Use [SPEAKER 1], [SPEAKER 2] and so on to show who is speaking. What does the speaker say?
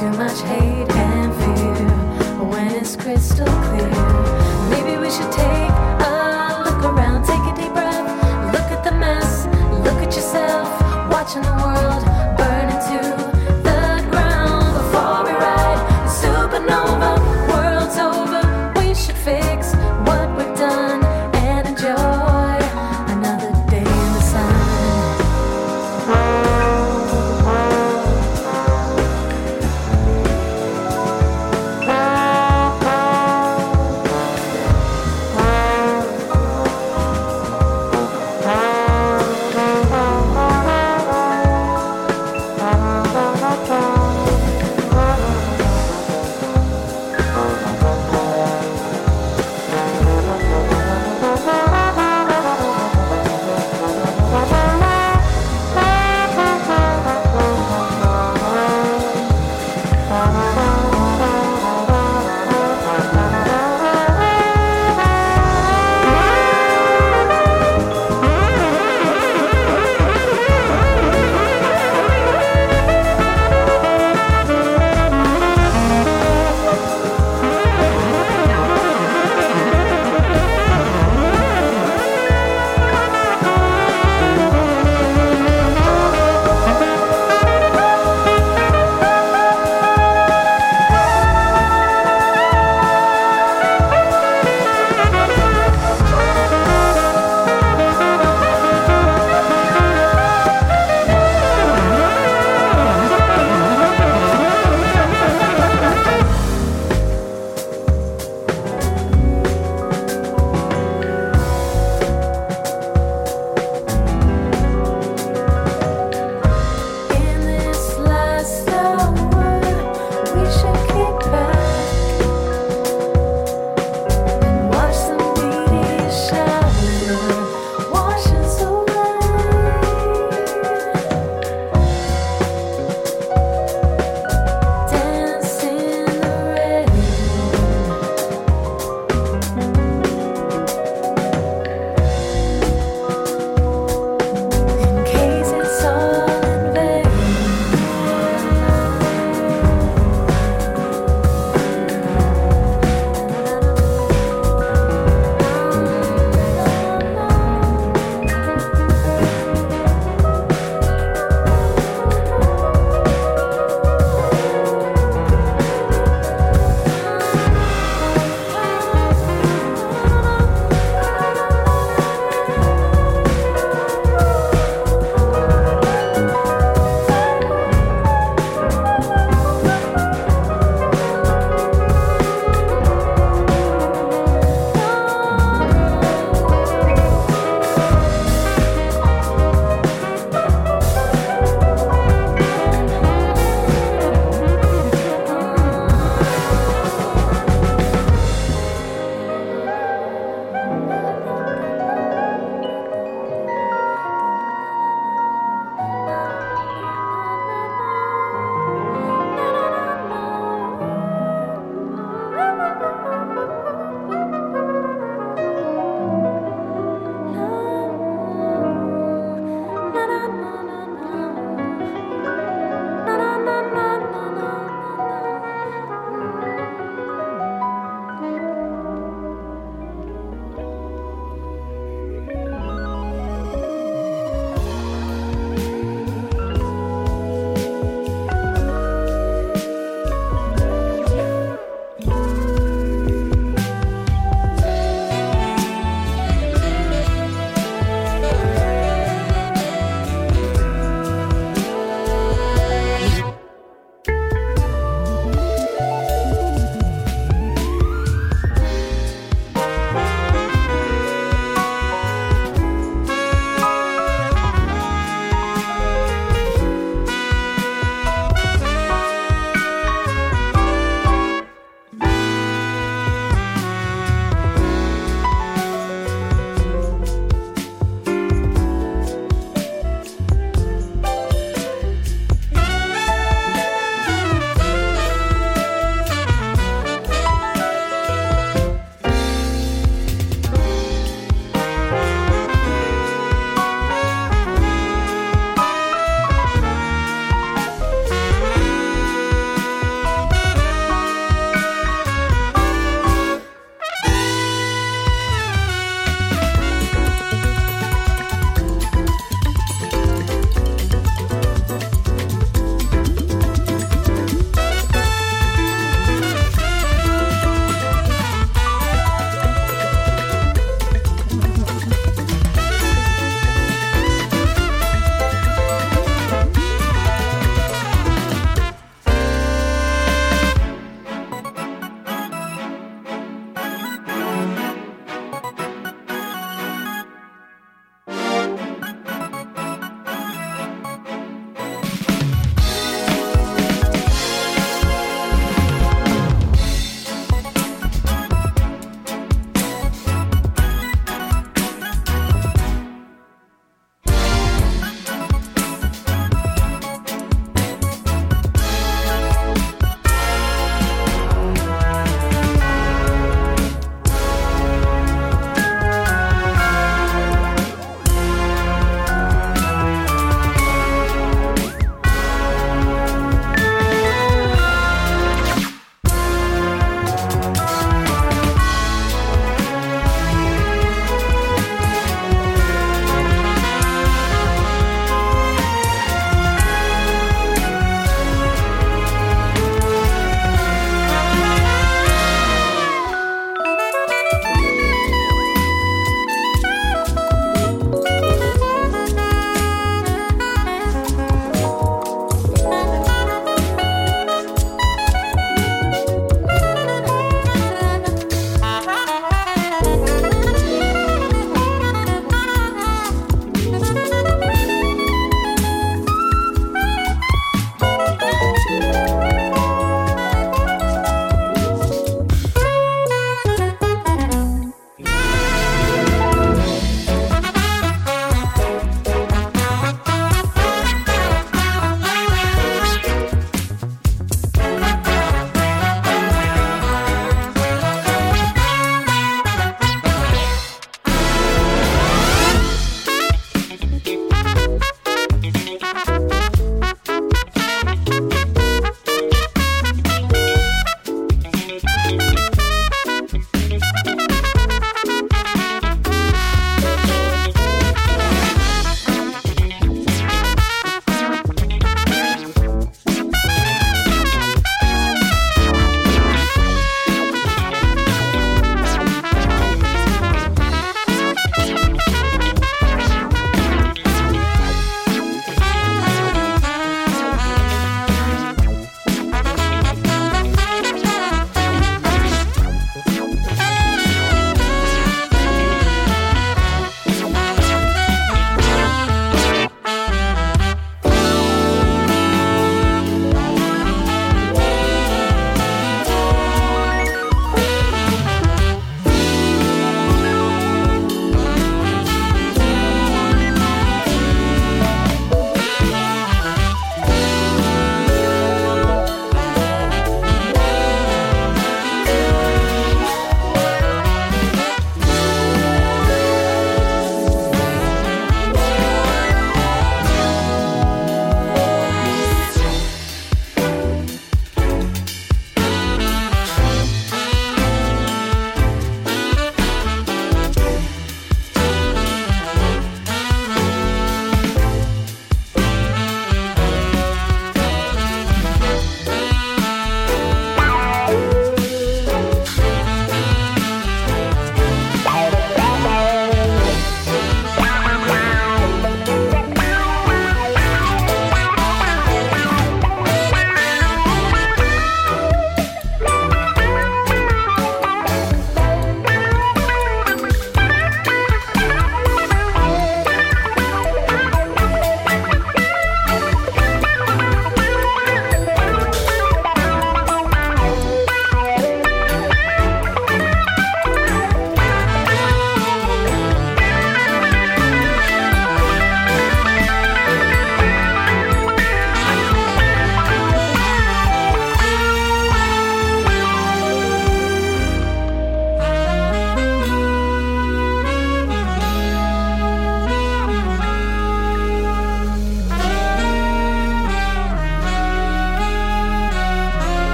[SPEAKER 1] too much hate and fear when it's crystal clear. Maybe we should take a look around, take a deep breath, look at the mess, look at yourself, watching the world. heart.